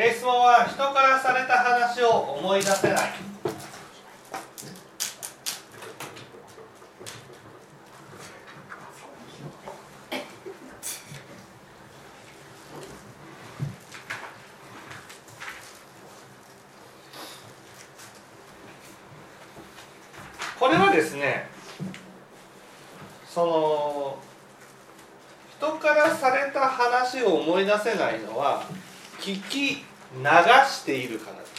えー質問は人からされた話を思い出せないこれはですねその人からされた話を思い出せないのは聞き流しているからです。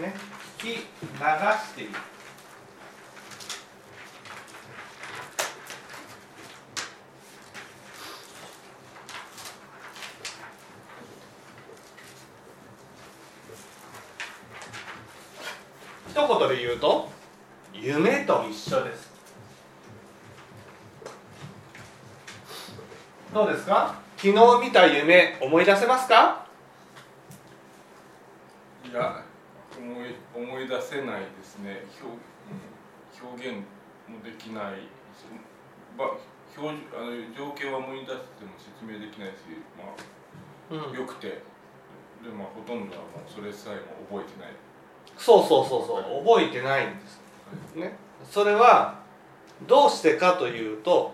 ね、聞き流している。一言で言うと夢と一緒ですどうですか？昨日見た夢思い出せますか？いや思い思い出せないですね。表,、うん、表現もできない表あの情景は思い出しても説明できないし、まあうん。よくて。で、まあ、ほとんどはもうそれさえも覚えてない。そうそうそうそう。覚えてないんです。ね。それはどうしてかというと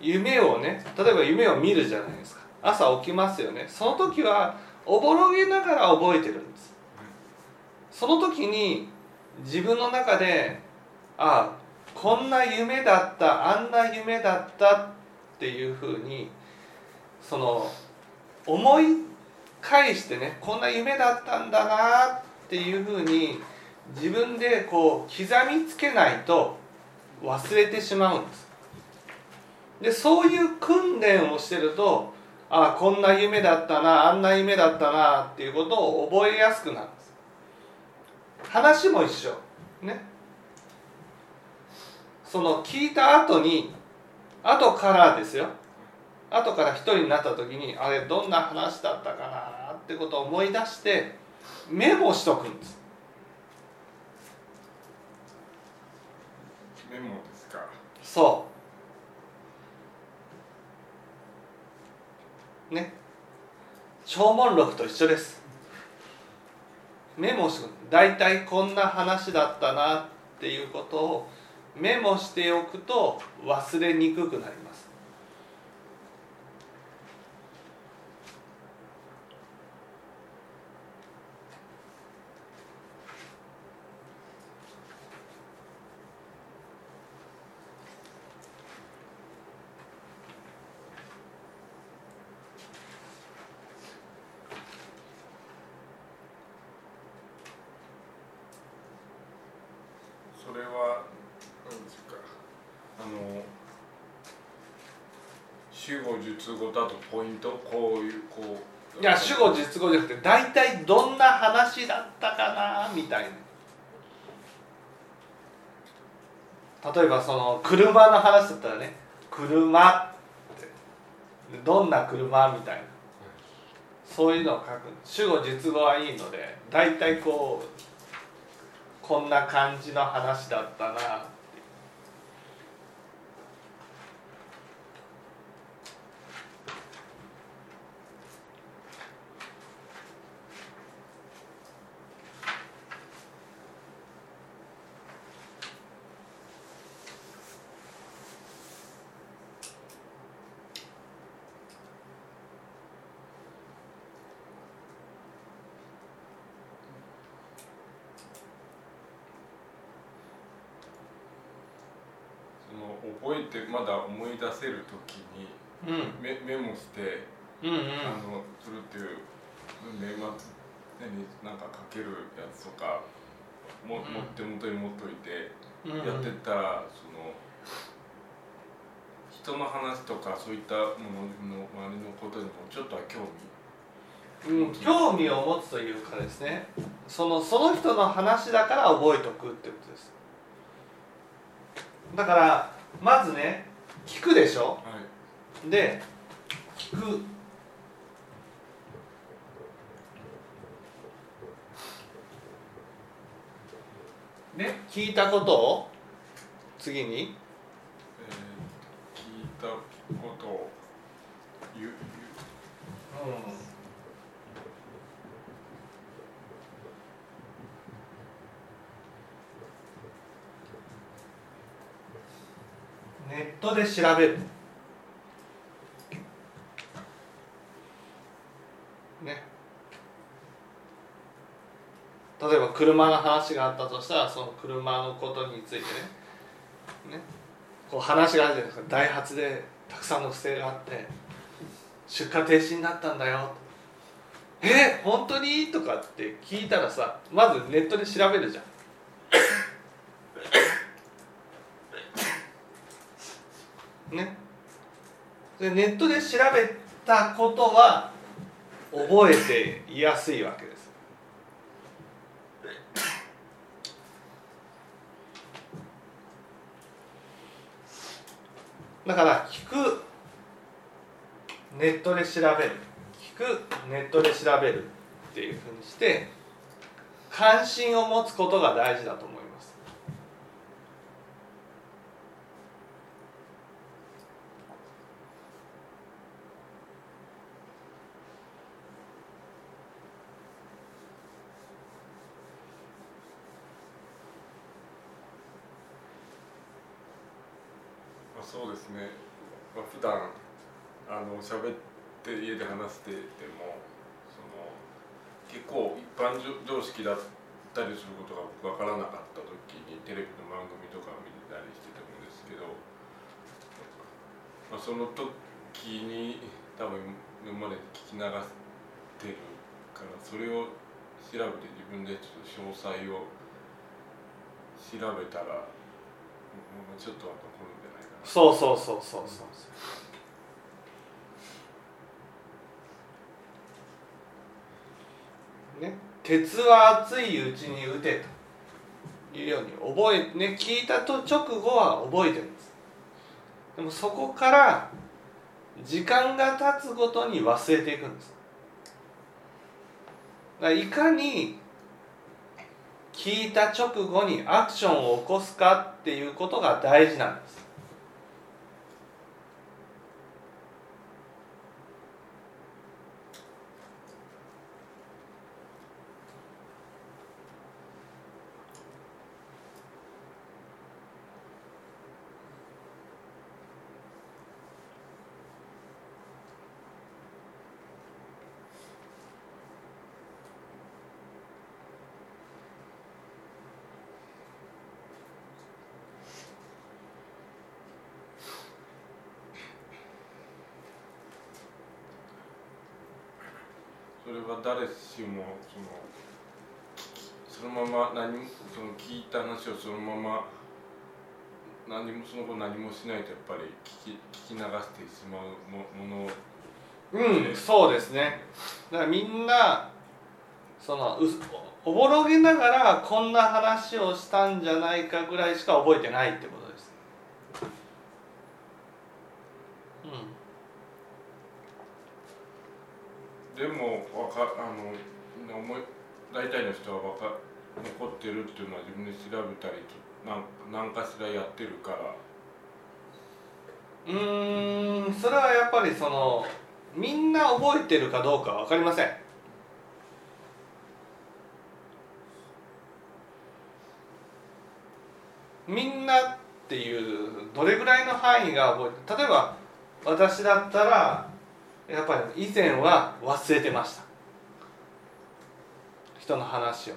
夢をね例えば夢を見るじゃないですか。朝起きますよね。その時はおぼろげながら覚えてるんです。その時に自分の中でああこんな夢だったあんな夢だったっていうふうにその思い返してねこんな夢だったんだなっていうふうに自分でこう刻みつけないと忘れてしまうんです。でそういう訓練をしてるとあこんな夢だったなあんな夢だったなっていうことを覚えやすくなるんです。話も一緒。ね。その聞いた後に後からですよ。後から一人になった時にあれどんな話だったかなってことを思い出してメモしとくんです。メモですか。そうね。小文録と一緒です。メモしとく大体こんな話だったなっていうことをメモしておくと忘れにくくなりますそれは何ですか？あの主語述語だとポイント？こういうこう。いや主語実語じゃなくて大体どんな話だったかな？みたいな。例えばその車の話だったらね車ってどんな車？みたいな。そういうのを書く。主語実語はいいので大体こうこんな感じの話だったな。覚えてまだ思い出せる時にうん。メメモして、うんうん。あのするっていう年末何なんか書けるやつとかも、うん。持って元に持っといてやってったら、その人の話とかそういったものの周りのことにもちょっとは興うん、興味を持つというかですね。そのその人の話だから覚えておくってことです。だからまずね聞くでしょ？味、はい、で聞く。ね聞いたことを？次に。えー、聞いたことを言うネットで調べる。ね。例えば車の話があったとしたらその車のことについてね。ね。こう話があるじゃないですか。ダイハツでたくさんの不正があって出荷停止になったんだよ。え本当に？とかって聞いたらさまずネットで調べるじゃん。ね。でネットで調べたことは覚えていやすいわけです。だから聞くネットで調べる。聞くネットで調べるっていうふうにして関心を持つことが大事だと思いそうですね、まあ、普段あの喋って家で話しててもその結構一般常識だったりすることが僕分からなかった時にテレビの番組とか見たりしてたんですけど、まあ、その時に多分今まで聞き流してるからそれを調べて自分でちょっと詳細を調べたらもうちょっとは残るんじゃないかな。そうそうそうそう。そうね。鉄は熱いうちに打てというように覚えね聞いたと直後は覚えてるんです。でもそこから時間が経つごとに忘れていくんです。だいかに聞いた直後にアクションを起こすかっていうことが大事なんです。それは誰しもそのそのまま何もその聞いた話をそのまま何もその後何もしないとやっぱり聞き聞き流してしまうもものうん、そうですね。だからみんなそのうおぼろげながらこんな話をしたんじゃないかぐらいしか覚えてないってことで。もわかあのな思い大体の人はわか残ってるっていうのは自分で調べたりなん何かしらやってるから、うーん、それはやっぱりそのみんな覚えてるかどうかわかりません。みんなっていうどれぐらいの範囲が覚えて例えば私だったらやっぱり以前は忘れてました。人の話を。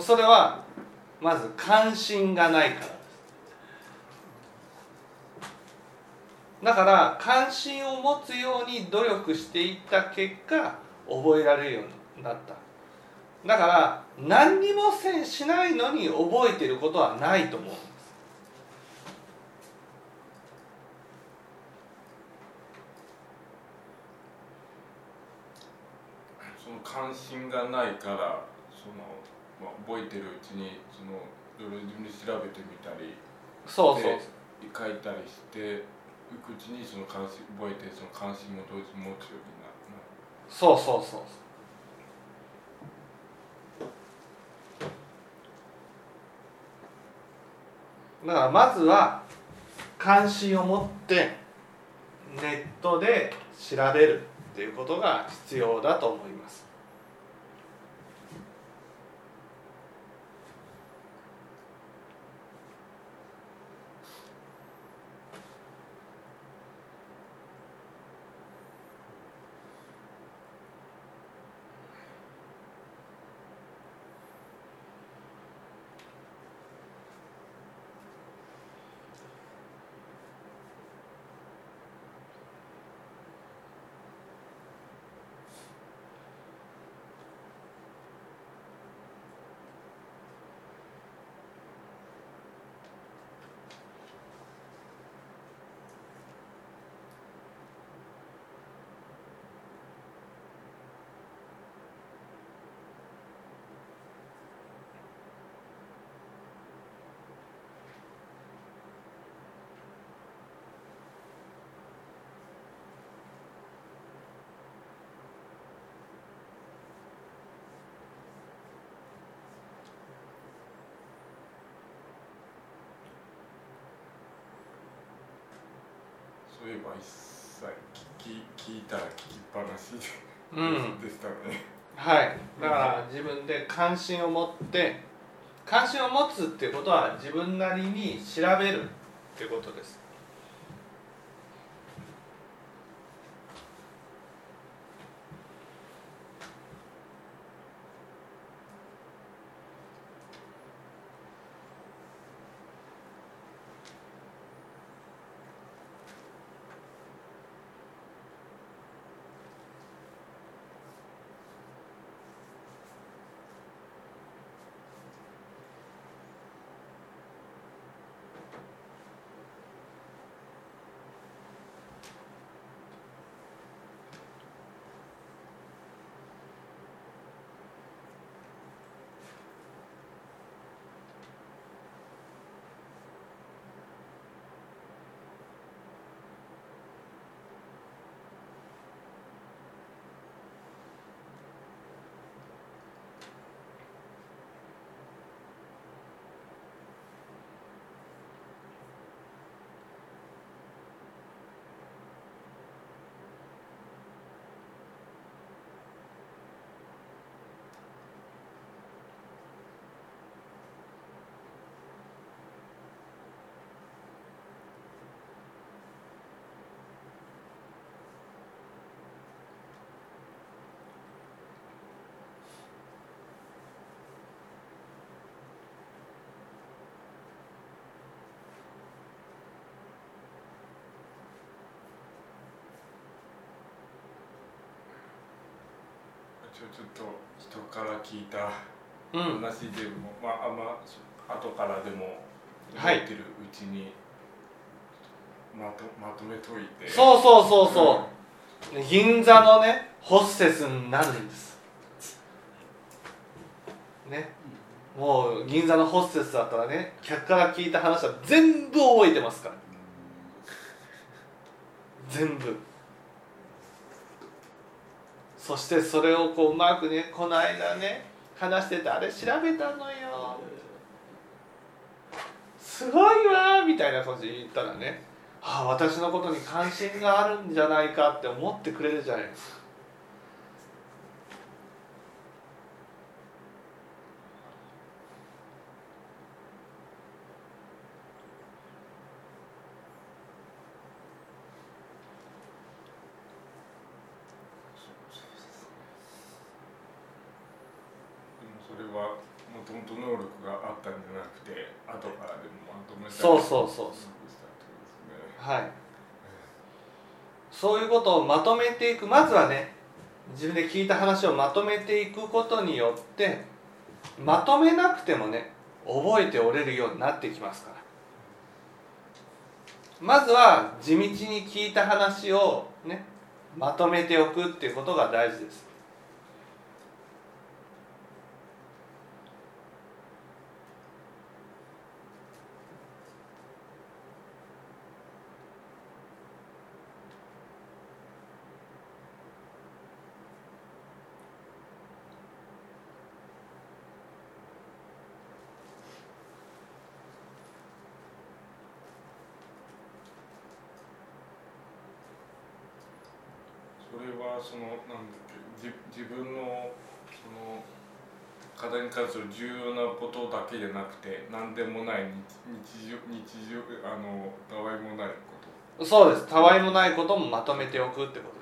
それはまず関心がないからだから関心を持つように努力していった結果覚えられるようになった。だから何にもせんしないのに覚えてることはないと思うんですその関心がないからその、まあ、覚えてるうちにそのいろいろ自分で調べてみたりそうそう。で書いたりしていくうちにその関心覚えてその関心も同時に持つようになるそうそうそう。だからまずは関心を持ってネットで調べるっていうことが必要だと思いますそういえば一切聞き聞いたら聞きっぱなしで,、うんでしたね。はい。だから自分で関心を持って関心を持つっていうことは自分なりに調べるっていうことですちょちょっと人から聞いたうん。話でも、まああんま後からでもはい。覚えてるうちに、まとまとめといて。そうそうそうそう。銀座のねホステスになるんです。ね。もう銀座のホステスだったらね客から聞いた話は全部覚えてますから。全部そしてそれをこううまくねこの間ね話しててあれ調べたのよ。すごいわみたいな感じで言ったらねああ私のことに関心があるんじゃないかって思ってくれるじゃないですかでもそれはもともと能力があったんじゃなくて後からでもまとめたりそうそうそうそう。ね。はい。そういうことをまとめていく。まずはね自分で聞いた話をまとめていくことによってまとめなくてもね覚えておれるようになってきますから。まずは地道に聞いた話をねまとめておくっていうことが大事ですそれはそのなんだっけ自分のその課題に関する重要なことだけじゃなくて何でもない日日常日常あのたわいもないこと。そうです。たわいもないこともまとめておくってこと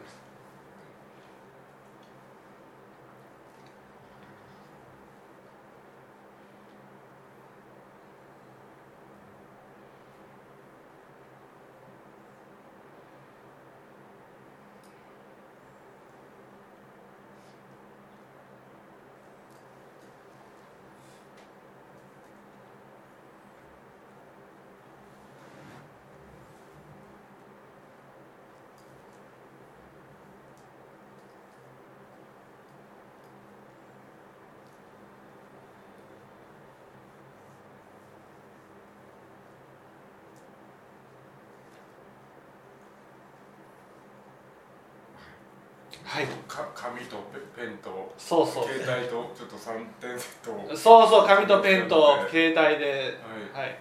はい。か紙とペペンとそうそう。携帯とちょっと3点セットを。そうそう紙とペンと携帯で。はい。はい。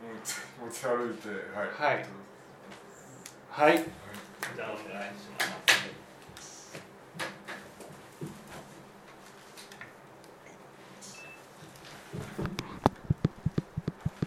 持ち持ち歩いてはい。はい。はい。じゃあお願いします